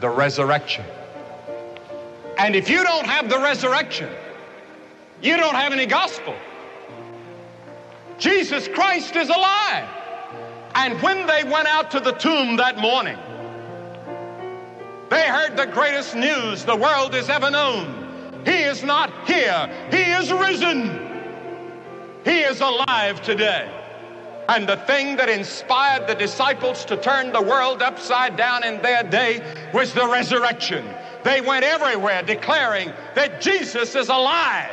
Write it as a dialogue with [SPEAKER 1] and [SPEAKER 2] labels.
[SPEAKER 1] the resurrection. And if you don't have the resurrection, you don't have any gospel. Jesus Christ is alive. And when they went out to the tomb that morning, they heard the greatest news the world has ever known. He is not here, He is risen. He is alive today. And the thing that inspired the disciples to turn the world upside down in their day was the resurrection. They went everywhere declaring that Jesus is alive.